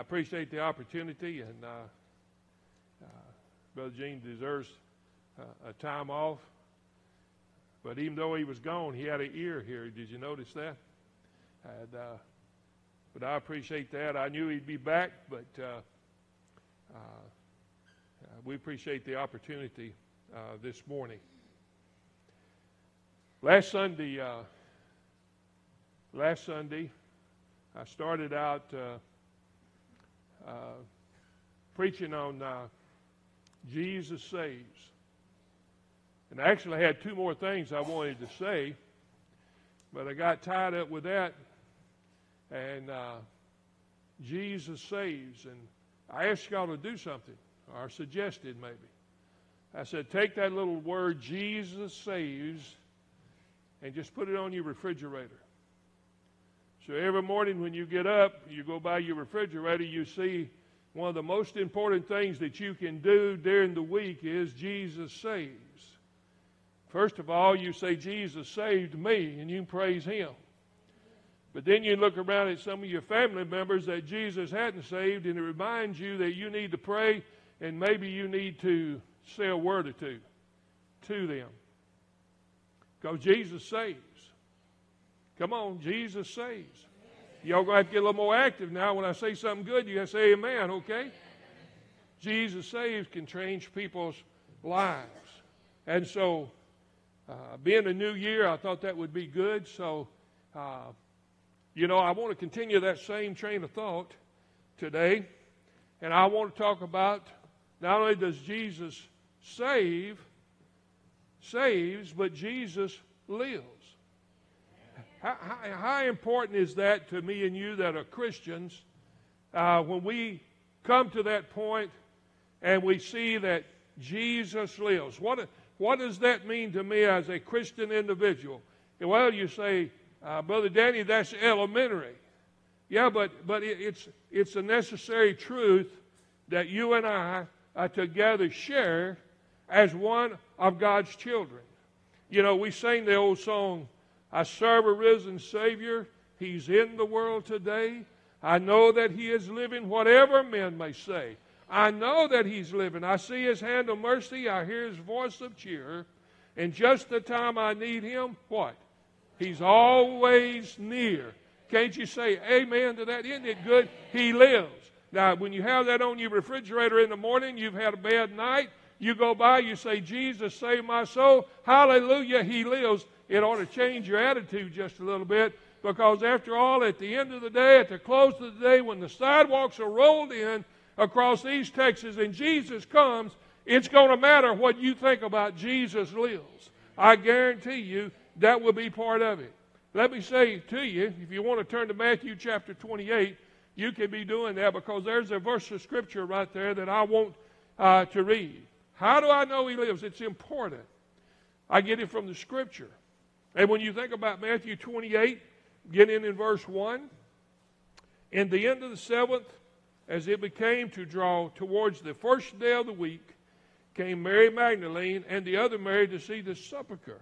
I appreciate the opportunity, and uh, uh, Brother Gene deserves uh, a time off. But even though he was gone, he had an ear here. Did you notice that? And, uh, but I appreciate that. I knew he'd be back, but uh, we appreciate the opportunity this morning. Last Sunday, last Sunday, I started out uh, preaching on uh, Jesus saves. And I actually had two more things I wanted to say, but I got tied up with that. And uh, Jesus saves. And I asked y'all to do something, or suggested maybe. I said, take that little word, Jesus saves, and just put it on your refrigerator. So every morning when you get up, you go by your refrigerator, you see one of the most important things that you can do during the week is Jesus saves. First of all, you say, Jesus saved me, and you praise Him. But then you look around at some of your family members that Jesus hadn't saved, and it reminds you that you need to pray, and maybe you need to say a word or two to them. Because Jesus saves. Come on, Jesus saves. Y'all gonna have to get a little more active now. When I say something good, you gotta say amen, okay? Jesus saves can change people's lives. And so, uh, being a new year, I thought that would be good. So, uh, you know, I want to continue that same train of thought today. And I want to talk about not only does Jesus save, saves, but Jesus lives. How, how, how, important is that to me and you that are Christians uh, when we come to that point and we see that Jesus lives? What, what does that mean to me as a Christian individual? Well, you say, uh, Brother Danny, that's elementary. Yeah, but, but it, it's, it's a necessary truth that you and I uh, together share as one of God's children. You know, we sing the old song, I serve a risen Savior. He's in the world today. I know that He is living, whatever men may say. I know that He's living. I see His hand of mercy. I hear His voice of cheer. And just the time I need Him, what? He's always near. Can't you say amen to that? Isn't it good? He lives. Now, when you have that on your refrigerator in the morning, you've had a bad night, you go by, you say, Jesus, save my soul. Hallelujah, He lives it ought to change your attitude just a little bit because, after all, at the end of the day, at the close of the day, when the sidewalks are rolled in across East Texas and Jesus comes, it's going to matter what you think about Jesus lives. I guarantee you that will be part of it. Let me say to you, if you want to turn to Matthew chapter 28, you can be doing that because there's a verse of Scripture right there that I want uh, to read. How do I know he lives? It's important. I get it from the Scripture. And when you think about Matthew 28, getting in verse 1, in the end of the sabbath, as it became to draw towards the first day of the week, came Mary Magdalene and the other Mary to see the sepulchre.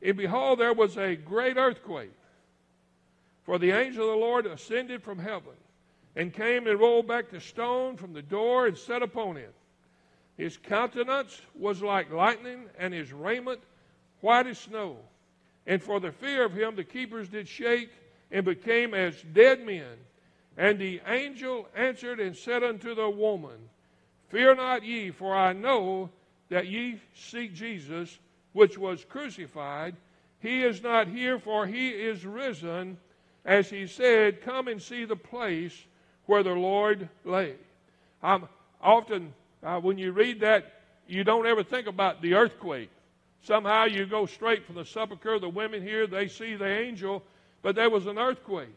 And behold, there was a great earthquake. For the angel of the Lord ascended from heaven and came and rolled back the stone from the door and sat upon it. His countenance was like lightning, and his raiment white as snow. And for the fear of him, the keepers did shake and became as dead men. And the angel answered and said unto the woman, Fear not ye, for I know that ye seek Jesus, which was crucified. He is not here, for he is risen. As he said, Come and see the place where the Lord lay. I'm often, uh, when you read that, you don't ever think about the earthquake. Somehow you go straight from the sepulchre. The women here, they see the angel, but there was an earthquake.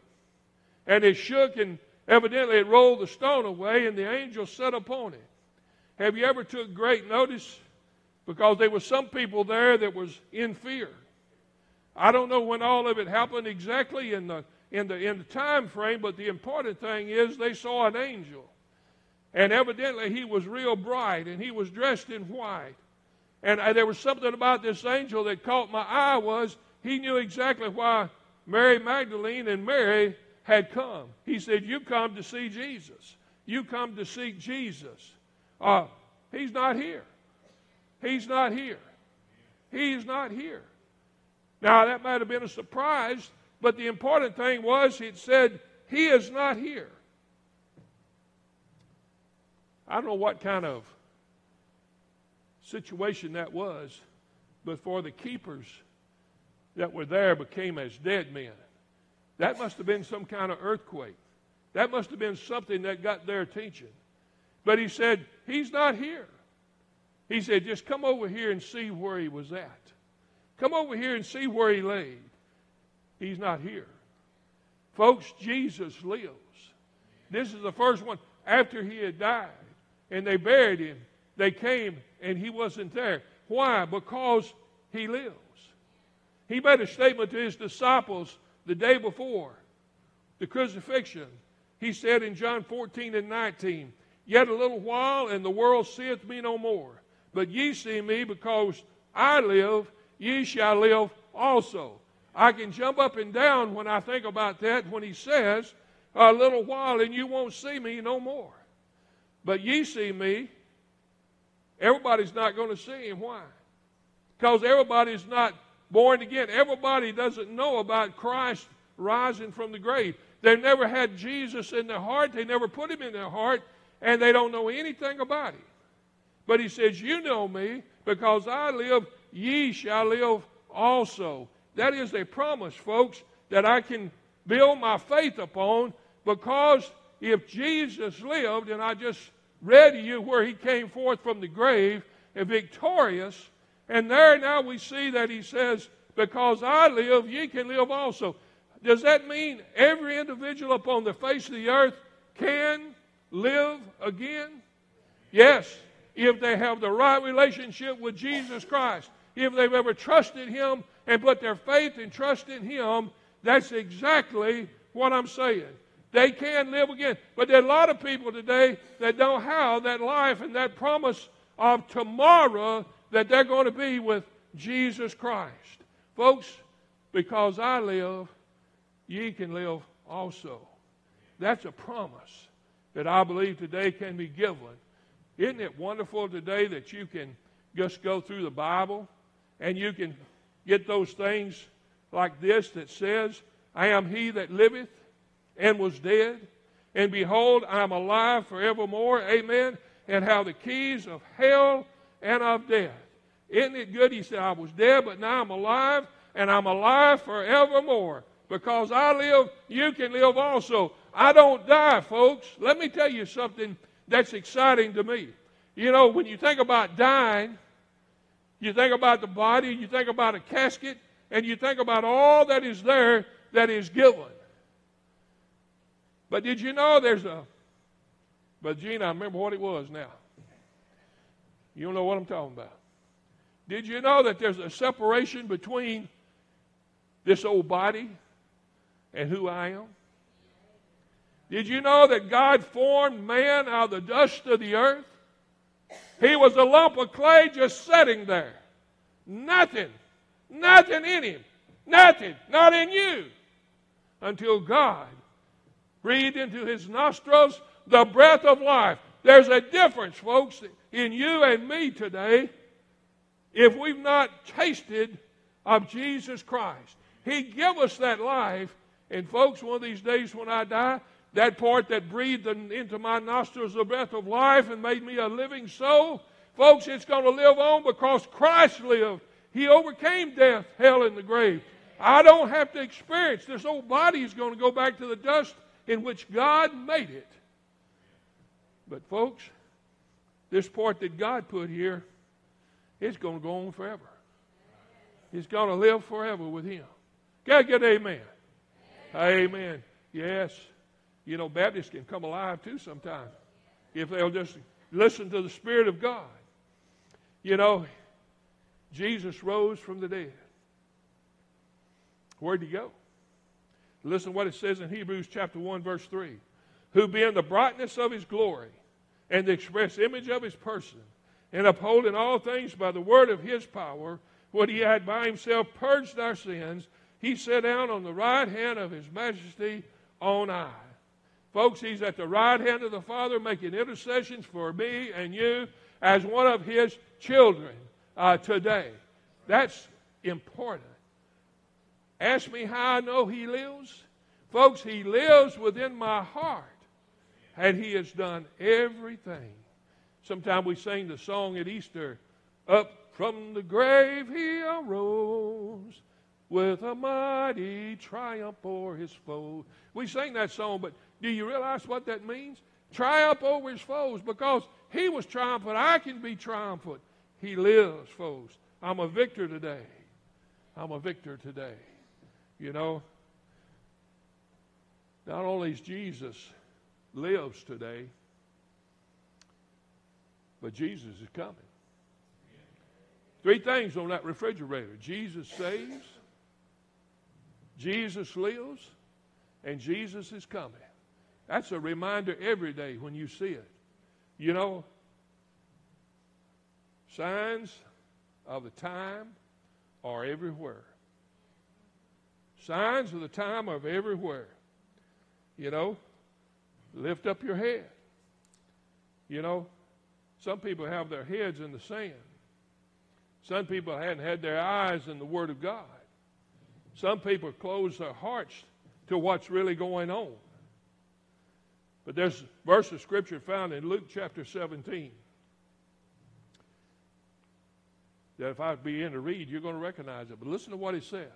And it shook, and evidently it rolled the stone away, and the angel sat upon it. Have you ever took great notice? Because there was some people there that was in fear. I don't know when all of it happened exactly in the in the in the time frame, but the important thing is they saw an angel. And evidently he was real bright and he was dressed in white. And uh, there was something about this angel that caught my eye was he knew exactly why Mary Magdalene and Mary had come. He said, You come to see Jesus. You come to seek Jesus. Uh, he's not here. He's not here. He's not here. Now, that might have been a surprise, but the important thing was it said, He is not here. I don't know what kind of situation that was, but for the keepers that were there became as dead men. That must have been some kind of earthquake. That must have been something that got their attention. But he said, He's not here. He said, Just come over here and see where he was at. Come over here and see where he laid. He's not here. Folks, Jesus lives. This is the first one. After he had died and they buried him, they came and he wasn't there. Why? Because he lives. He made a statement to his disciples the day before the crucifixion. He said in John 14 and 19, Yet a little while, and the world seeth me no more. But ye see me because I live, ye shall live also. I can jump up and down when I think about that when he says, A little while, and you won't see me no more. But ye see me. Everybody's not going to see him. Why? Because everybody's not born again. Everybody doesn't know about Christ rising from the grave. They've never had Jesus in their heart, they never put him in their heart, and they don't know anything about him. But he says, You know me, because I live, ye shall live also. That is a promise, folks, that I can build my faith upon because if Jesus lived, and I just read to you where he came forth from the grave, and victorious, and there now we see that he says, Because I live, ye can live also. Does that mean every individual upon the face of the earth can live again? Yes, if they have the right relationship with Jesus Christ. If they've ever trusted Him and put their faith and trust in Him, that's exactly what I'm saying. They can live again. But there are a lot of people today that don't have that life and that promise of tomorrow that they're going to be with Jesus Christ. Folks, because I live, ye can live also. That's a promise that I believe today can be given. Isn't it wonderful today that you can just go through the Bible and you can get those things like this that says, I am he that liveth and was dead, and behold, I am alive forevermore. Amen. And have the keys of hell and of death. Isn't it good? He said, I was dead, but now I'm alive, and I'm alive forevermore. Because I live, you can live also. I don't die, folks. Let me tell you something that's exciting to me. You know, when you think about dying, you think about the body, you think about a casket, and you think about all that is there that is given. But did you know there's a. But Gene, I remember what it was now. You don't know what I'm talking about. Did you know that there's a separation between this old body and who I am? Did you know that God formed man out of the dust of the earth? He was a lump of clay just sitting there. Nothing, nothing in him, nothing, not in you, until God breathed into his nostrils the breath of life. There's a difference, folks, in you and me today if we've not tasted of Jesus Christ. He give us that life. And folks, one of these days when I die, that part that breathed into my nostrils the breath of life and made me a living soul, folks, it's going to live on because Christ lived. He overcame death, hell, and the grave. I don't have to experience this old body is going to go back to the dust in which God made it. But folks, this part that God put here, it's going to go on forever. It's going to live forever with Him. Got to get amen. amen. Amen. Yes. You know, Baptists can come alive too sometimes if they'll just listen to the Spirit of God. You know, Jesus rose from the dead. Where'd he go? Listen to what it says in Hebrews chapter 1, verse 3. Who being the brightness of his glory and the express image of his person, and upholding all things by the word of his power, when he had by himself purged our sins, he sat down on the right hand of his majesty on high. Folks, he's at the right hand of the Father making intercessions for me and you as one of his children uh, today. That's important. Ask me how I know he lives. Folks, he lives within my heart. And he has done everything. Sometimes we sing the song at Easter Up from the grave he arose with a mighty triumph over his foes. We sing that song, but do you realize what that means? Triumph over his foes because he was triumphant. I can be triumphant. He lives, folks. I'm a victor today. I'm a victor today. You know, not only is Jesus lives today, but Jesus is coming. Three things on that refrigerator Jesus saves, Jesus lives, and Jesus is coming. That's a reminder every day when you see it. You know, signs of the time are everywhere. Signs of the time are everywhere. You know, lift up your head. You know, some people have their heads in the sand. Some people hadn't had their eyes in the Word of God. Some people close their hearts to what's really going on. But there's a verse of Scripture found in Luke chapter 17 that if I begin to read, you're going to recognize it. But listen to what he says.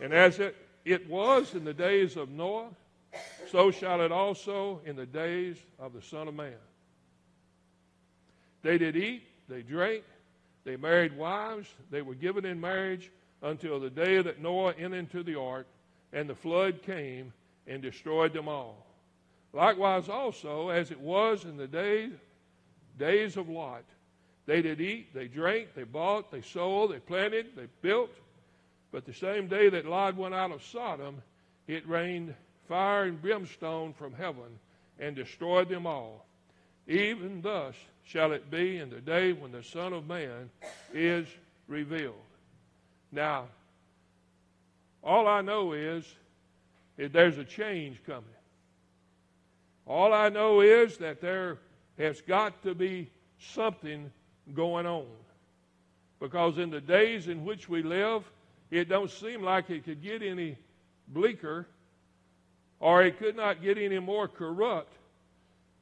And as it, it was in the days of Noah, so shall it also in the days of the Son of Man. They did eat, they drank, they married wives, they were given in marriage until the day that Noah entered into the ark, and the flood came and destroyed them all. Likewise, also, as it was in the days, days of Lot, they did eat, they drank, they bought, they sold, they planted, they built. But the same day that Lot went out of Sodom, it rained fire and brimstone from heaven and destroyed them all. Even thus shall it be in the day when the Son of Man is revealed. Now, all I know is, is there's a change coming. All I know is that there has got to be something going on. Because in the days in which we live, it don't seem like it could get any bleaker or it could not get any more corrupt.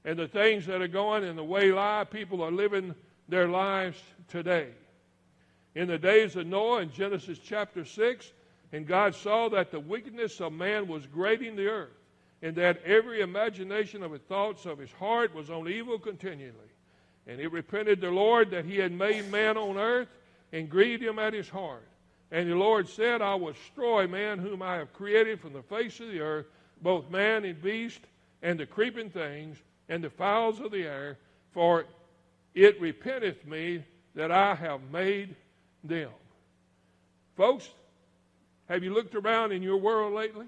And the things that are going and the way live people are living their lives today. In the days of Noah in Genesis chapter 6, and God saw that the wickedness of man was grating the earth, and that every imagination of the thoughts of his heart was on evil continually. And he repented the Lord that he had made man on earth and grieved him at his heart. And the Lord said, I will destroy man whom I have created from the face of the earth, both man and beast, and the creeping things, and the fowls of the air, for it repenteth me that I have made them. Folks, have you looked around in your world lately?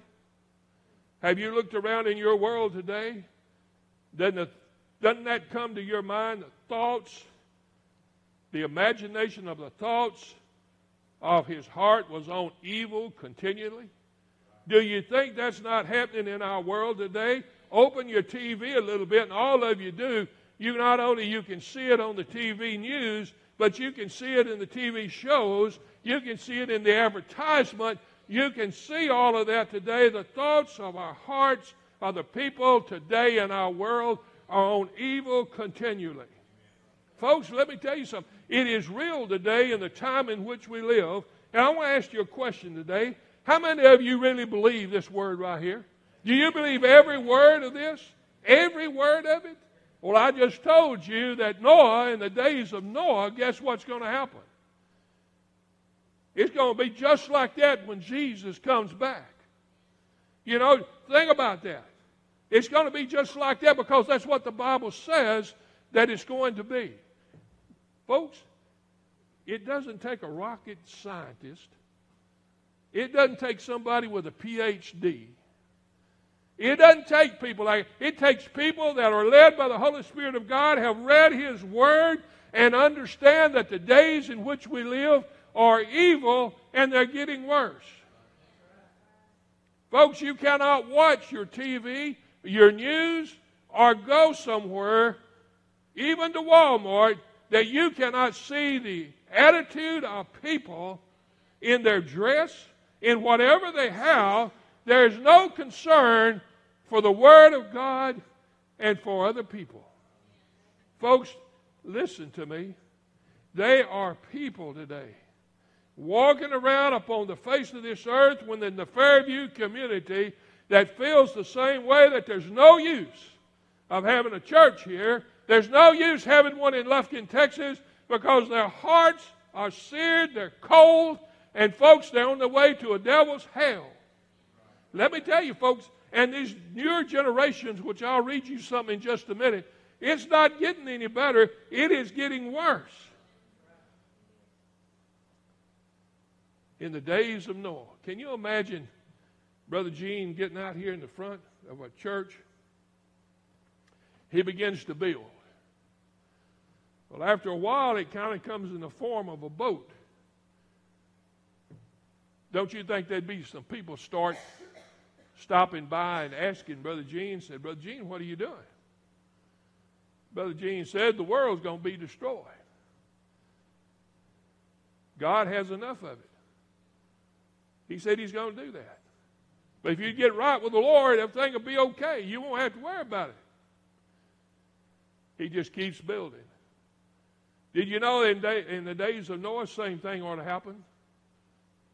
Have you looked around in your world today? Doesn't, doesn't that come to your mind? The thoughts, the imagination of the thoughts of his heart was on evil continually? Do you think that's not happening in our world today? Open your TV a little bit, and all of you do. You not only you can see it on the TV news, but you can see it in the TV shows. You can see it in the advertisement. You can see all of that today. The thoughts of our hearts of the people today in our world are on evil continually. Folks, let me tell you something. It is real today in the time in which we live. And I want to ask you a question today. How many of you really believe this word right here? Do you believe every word of this? Every word of it? Well, I just told you that Noah, in the days of Noah, guess what's going to happen? It's going to be just like that when Jesus comes back. You know, think about that. It's going to be just like that because that's what the Bible says that it's going to be. Folks, it doesn't take a rocket scientist, it doesn't take somebody with a PhD. It doesn't take people like it takes people that are led by the Holy Spirit of God, have read His Word, and understand that the days in which we live are evil and they're getting worse. Folks, you cannot watch your TV, your news, or go somewhere, even to Walmart, that you cannot see the attitude of people in their dress, in whatever they have. There is no concern for the Word of God and for other people. Folks, listen to me. They are people today walking around upon the face of this earth within the Fairview community that feels the same way that there's no use of having a church here. There's no use having one in Lufkin, Texas, because their hearts are seared, they're cold, and folks, they're on the way to a devil's hell. Let me tell you, folks, and these newer generations, which I'll read you something in just a minute, it's not getting any better, it is getting worse. In the days of Noah, can you imagine Brother Gene getting out here in the front of a church? He begins to build. Well, after a while, it kind of comes in the form of a boat. Don't you think there'd be some people start stopping by and asking Brother Gene, said, Brother Gene, what are you doing? Brother Gene said, the world's going to be destroyed. God has enough of it. He said he's going to do that. But if you get right with the Lord, everything will be okay. You won't have to worry about it. He just keeps building. Did you know in, day, in the days of Noah, same thing ought to happen?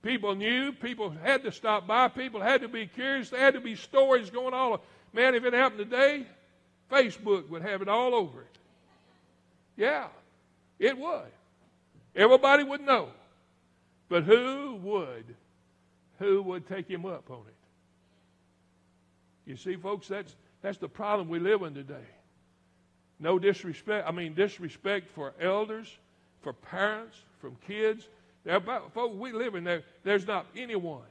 People knew, people had to stop by, people had to be curious, there had to be stories going on. Man, if it happened today, Facebook would have it all over it. Yeah, it would. Everybody would know. But who would? Who would take him up on it? You see, folks, that's that's the problem we live in today. No disrespect. I mean, disrespect for elders, for parents, from kids. About, folks, we live in there. There's not anyone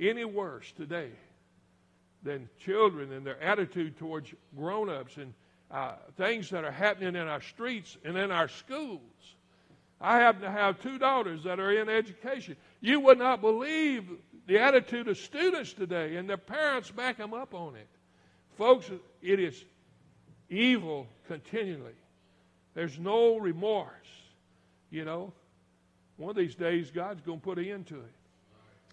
any worse today than children and their attitude towards grown-ups and uh, things that are happening in our streets and in our schools. I happen to have two daughters that are in education. You would not believe the attitude of students today, and their parents back them up on it. Folks, it is evil continually. There's no remorse. You know, one of these days, God's going to put an end to it.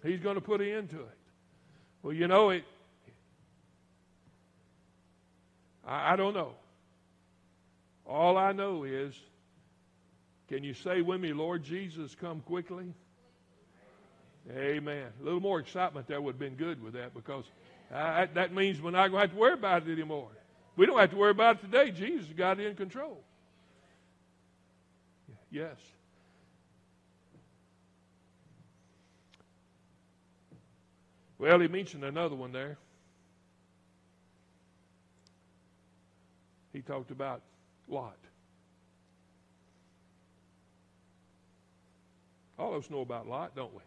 He's going to put an end to it. Well, you know, it. I, I don't know. All I know is, can you say with me, Lord Jesus, come quickly? Amen. A little more excitement there would have been good with that because uh, that means we're not going to have to worry about it anymore. We don't have to worry about it today. Jesus got it in control. Yes. Well, he mentioned another one there. He talked about Lot. All of us know about Lot, don't we?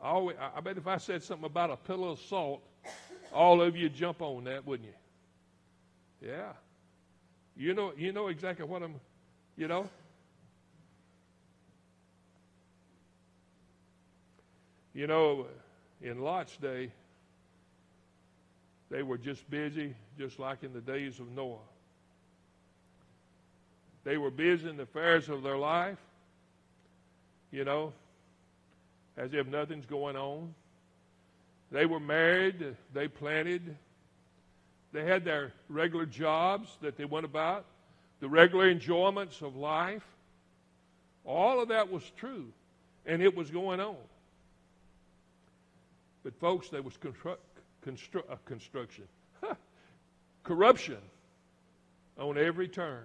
Always, I bet if I said something about a pillow of salt, all of you jump on that, wouldn't you? Yeah. You know, you know exactly what I'm, you know? You know, in Lot's day, they were just busy, just like in the days of Noah. They were busy in the affairs of their life, you know, as if nothing's going on. They were married, they planted, they had their regular jobs that they went about, the regular enjoyments of life. All of that was true, and it was going on. But, folks, there was constru- constru- uh, construction, corruption on every turn.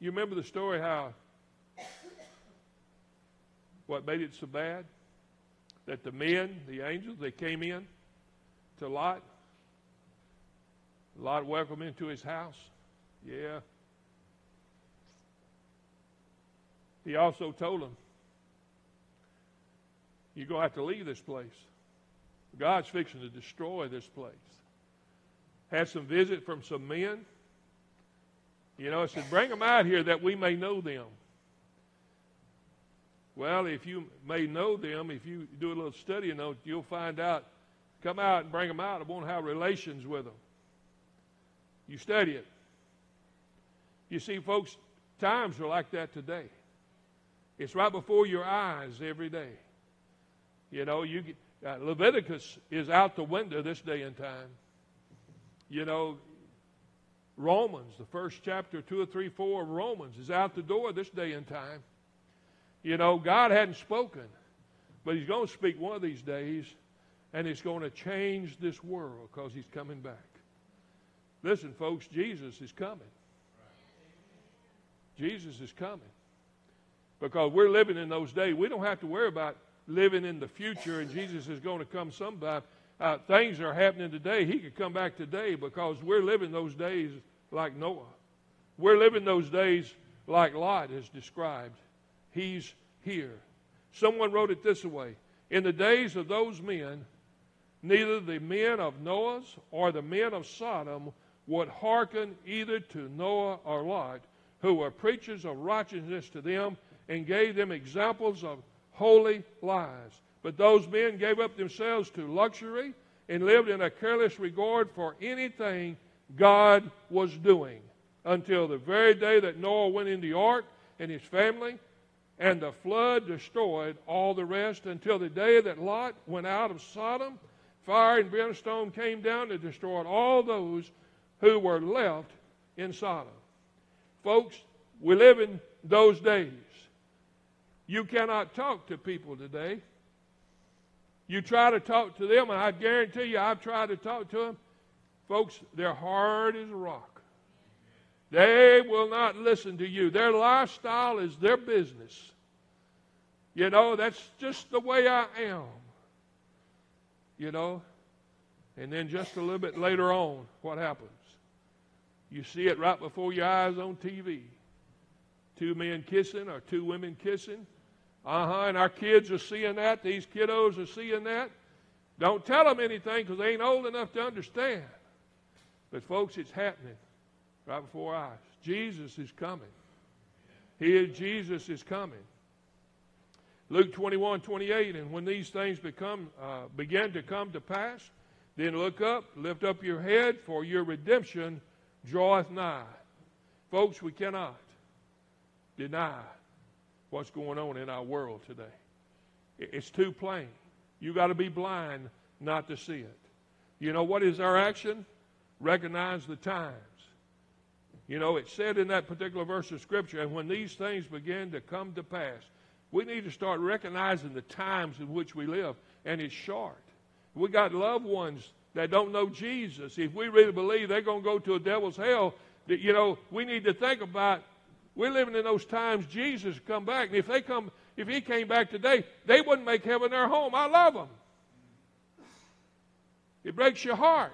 You remember the story how what made it so bad? That the men, the angels, they came in to Lot. Lot welcomed him into his house. Yeah. He also told them, You're going to have to leave this place. God's fixing to destroy this place. Had some visit from some men. You know, I said, Bring them out here that we may know them. Well, if you may know them, if you do a little study on those, you'll find out. Come out and bring them out. I won't have relations with them. You study it. You see, folks, times are like that today. It's right before your eyes every day. You know, you get, uh, Leviticus is out the window this day and time. You know, Romans, the first chapter, two or three, four of Romans, is out the door this day and time. You know, God hadn't spoken, but He's going to speak one of these days, and it's going to change this world because He's coming back. Listen, folks, Jesus is coming. Jesus is coming. Because we're living in those days. We don't have to worry about living in the future and Jesus is going to come sometime. Uh, things are happening today. He could come back today because we're living those days like Noah. We're living those days like Lot is described. He's here. Someone wrote it this way In the days of those men, neither the men of Noah's or the men of Sodom would hearken either to Noah or Lot, who were preachers of righteousness to them and gave them examples of holy lives. But those men gave up themselves to luxury and lived in a careless regard for anything God was doing until the very day that Noah went in the ark and his family, and the flood destroyed all the rest until the day that Lot went out of Sodom. Fire and brimstone came down and destroyed all those who were left in Sodom. Folks, we live in those days. You cannot talk to people today. You try to talk to them, and I guarantee you, I've tried to talk to them. Folks, they're hard as a rock. They will not listen to you. Their lifestyle is their business. You know, that's just the way I am. You know? And then just a little bit later on, what happens? You see it right before your eyes on TV. Two men kissing or two women kissing. Uh huh. And our kids are seeing that. These kiddos are seeing that. Don't tell them anything because they ain't old enough to understand. But, folks, it's happening right before our eyes. Jesus is coming. Here, Jesus is coming. Luke 21, 28, and when these things become, uh, begin to come to pass, then look up, lift up your head, for your redemption draweth nigh. Folks, we cannot deny what's going on in our world today. It's too plain. You got to be blind not to see it. You know what is our action? Recognize the times. You know, it said in that particular verse of Scripture, and when these things begin to come to pass, we need to start recognizing the times in which we live, and it's short. We got loved ones that don't know Jesus. If we really believe they're going to go to a devil's hell, that, you know, we need to think about we're living in those times Jesus come back. And if they come, if he came back today, they wouldn't make heaven their home. I love them. It breaks your heart.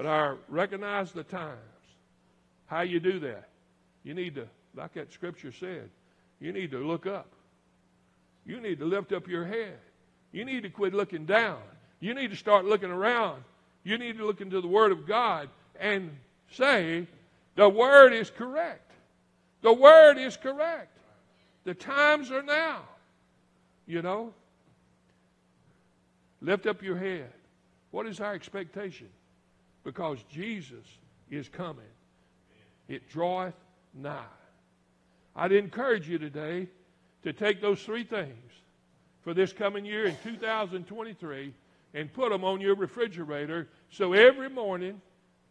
But I recognize the times. How you do that? You need to, like that scripture said, you need to look up. You need to lift up your head. You need to quit looking down. You need to start looking around. You need to look into the Word of God and say, the word is correct. The word is correct. The times are now. You know? Lift up your head. What is our expectation? Because Jesus is coming. It draweth nigh. I'd encourage you today to take those three things for this coming year in 2023 and put them on your refrigerator so every morning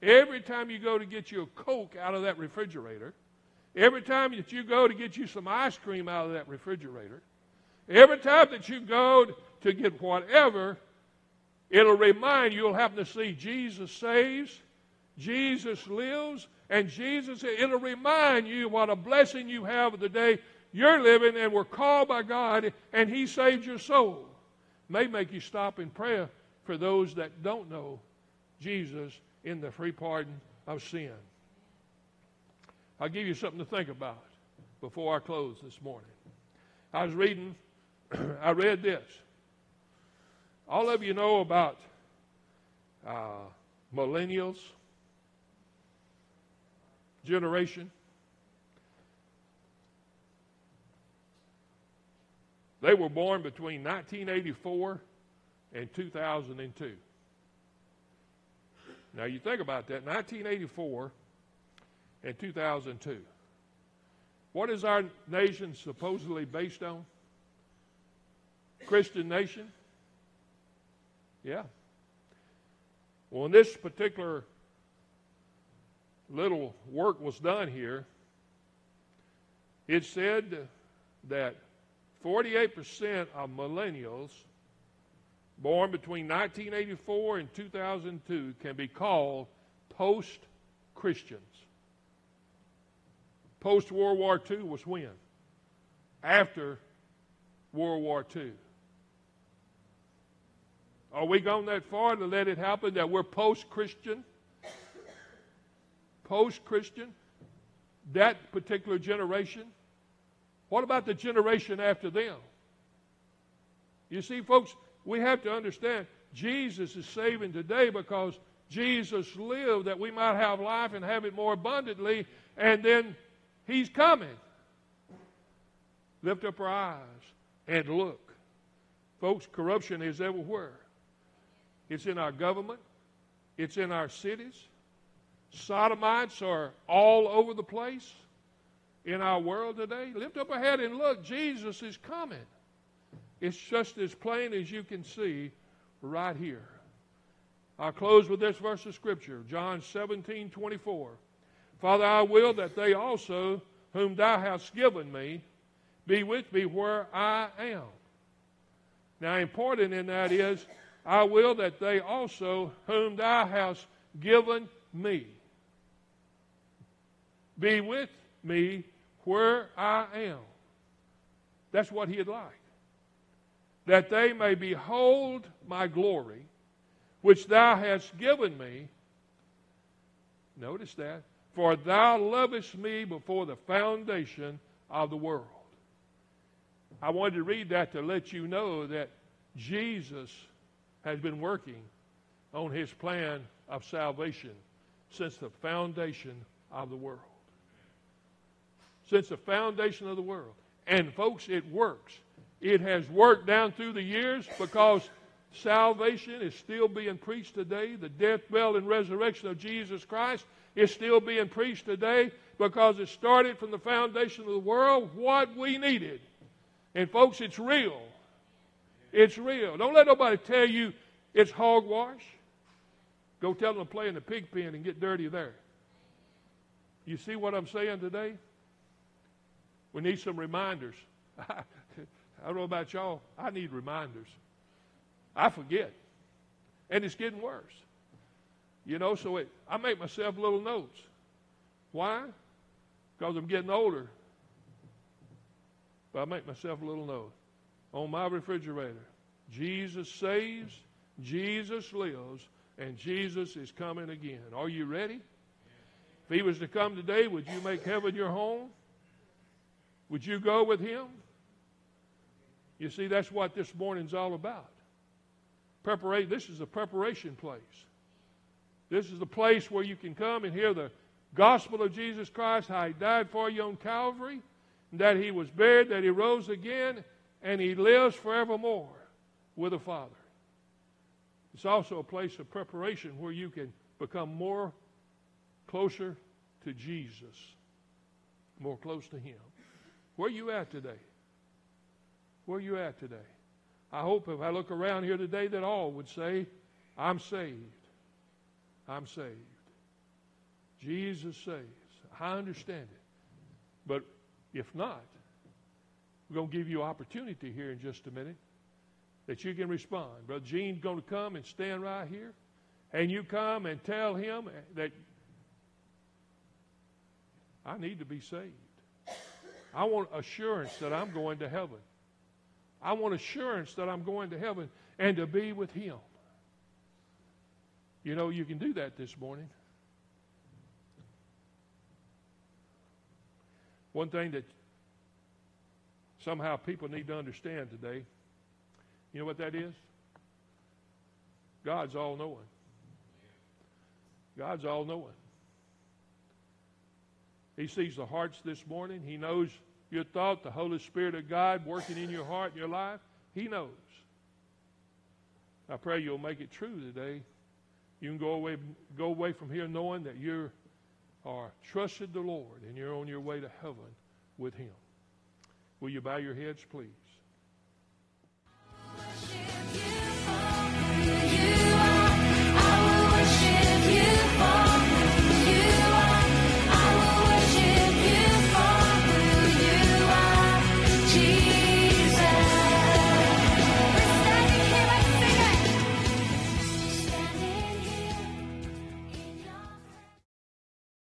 Every time you go to get you a Coke out of that refrigerator, every time that you go to get you some ice cream out of that refrigerator, every time that you go to get whatever, it'll remind you, you'll happen to see Jesus saves, Jesus lives, and Jesus, it'll remind you what a blessing you have of the day you're living and were called by God and He saved your soul. May make you stop in prayer for those that don't know Jesus in the free pardon of sin. I'll give you something to think about before I close this morning. I was reading, I read this. All of you know about uh, millennials, generation. They were born between 1984 and 2002. Now you think about that 1984 and 2002. What is our nation supposedly based on? Christian nation? Yeah. Well, in this particular little work was done here, it said that 48% of millennials born between 1984 and 2002 can be called post Christians. Post World War II was when? After World War II. Are we gone that far to let it happen that we're post Christian? Post Christian? That particular generation? What about the generation after them? You see, folks, we have to understand Jesus is saving today because Jesus lived that we might have life and have it more abundantly, and then He's coming. Lift up our eyes and look. Folks, corruption is everywhere. It's in our government, it's in our cities. Sodomites are all over the place in our world today. Lift up a head and look. Jesus is coming. It's just as plain as you can see right here. I'll close with this verse of Scripture John 17 24. Father, I will that they also, whom thou hast given me, be with me where I am. Now, important in that is, I will that they also, whom thou hast given me, be with me where I am. That's what he'd like. That they may behold my glory, which thou hast given me. Notice that. For thou lovest me before the foundation of the world. I wanted to read that to let you know that Jesus has been working on his plan of salvation since the foundation of the world since the foundation of the world. And, folks, it works. It has worked down through the years because salvation is still being preached today. The death, burial, and resurrection of Jesus Christ is still being preached today because it started from the foundation of the world what we needed. And, folks, it's real. It's real. Don't let nobody tell you it's hogwash. Go tell them to play in the pig pen and get dirty there. You see what I'm saying today? We need some reminders. I don't know about y'all. I need reminders. I forget. And it's getting worse. You know, so it, I make myself little notes. Why? Because I'm getting older. But I make myself a little note on my refrigerator. Jesus saves, Jesus lives, and Jesus is coming again. Are you ready? If he was to come today, would you make heaven your home? Would you go with him? You see, that's what this morning's all about. Preparation. This is a preparation place. This is the place where you can come and hear the gospel of Jesus Christ, how he died for you on Calvary, that he was buried, that he rose again, and he lives forevermore with the Father. It's also a place of preparation where you can become more closer to Jesus, more close to him. Where are you at today? Where are you at today? I hope if I look around here today that all would say, I'm saved. I'm saved. Jesus saves. I understand it. But if not, we're going to give you opportunity here in just a minute that you can respond. Brother Gene's going to come and stand right here, and you come and tell him that I need to be saved. I want assurance that I'm going to heaven. I want assurance that I'm going to heaven and to be with Him. You know, you can do that this morning. One thing that somehow people need to understand today, you know what that is? God's all knowing. God's all knowing. He sees the hearts this morning. He knows your thought, the Holy Spirit of God working in your heart and your life, He knows. I pray you'll make it true today. You can go away, go away from here knowing that you are trusted the Lord and you're on your way to heaven with Him. Will you bow your heads, please?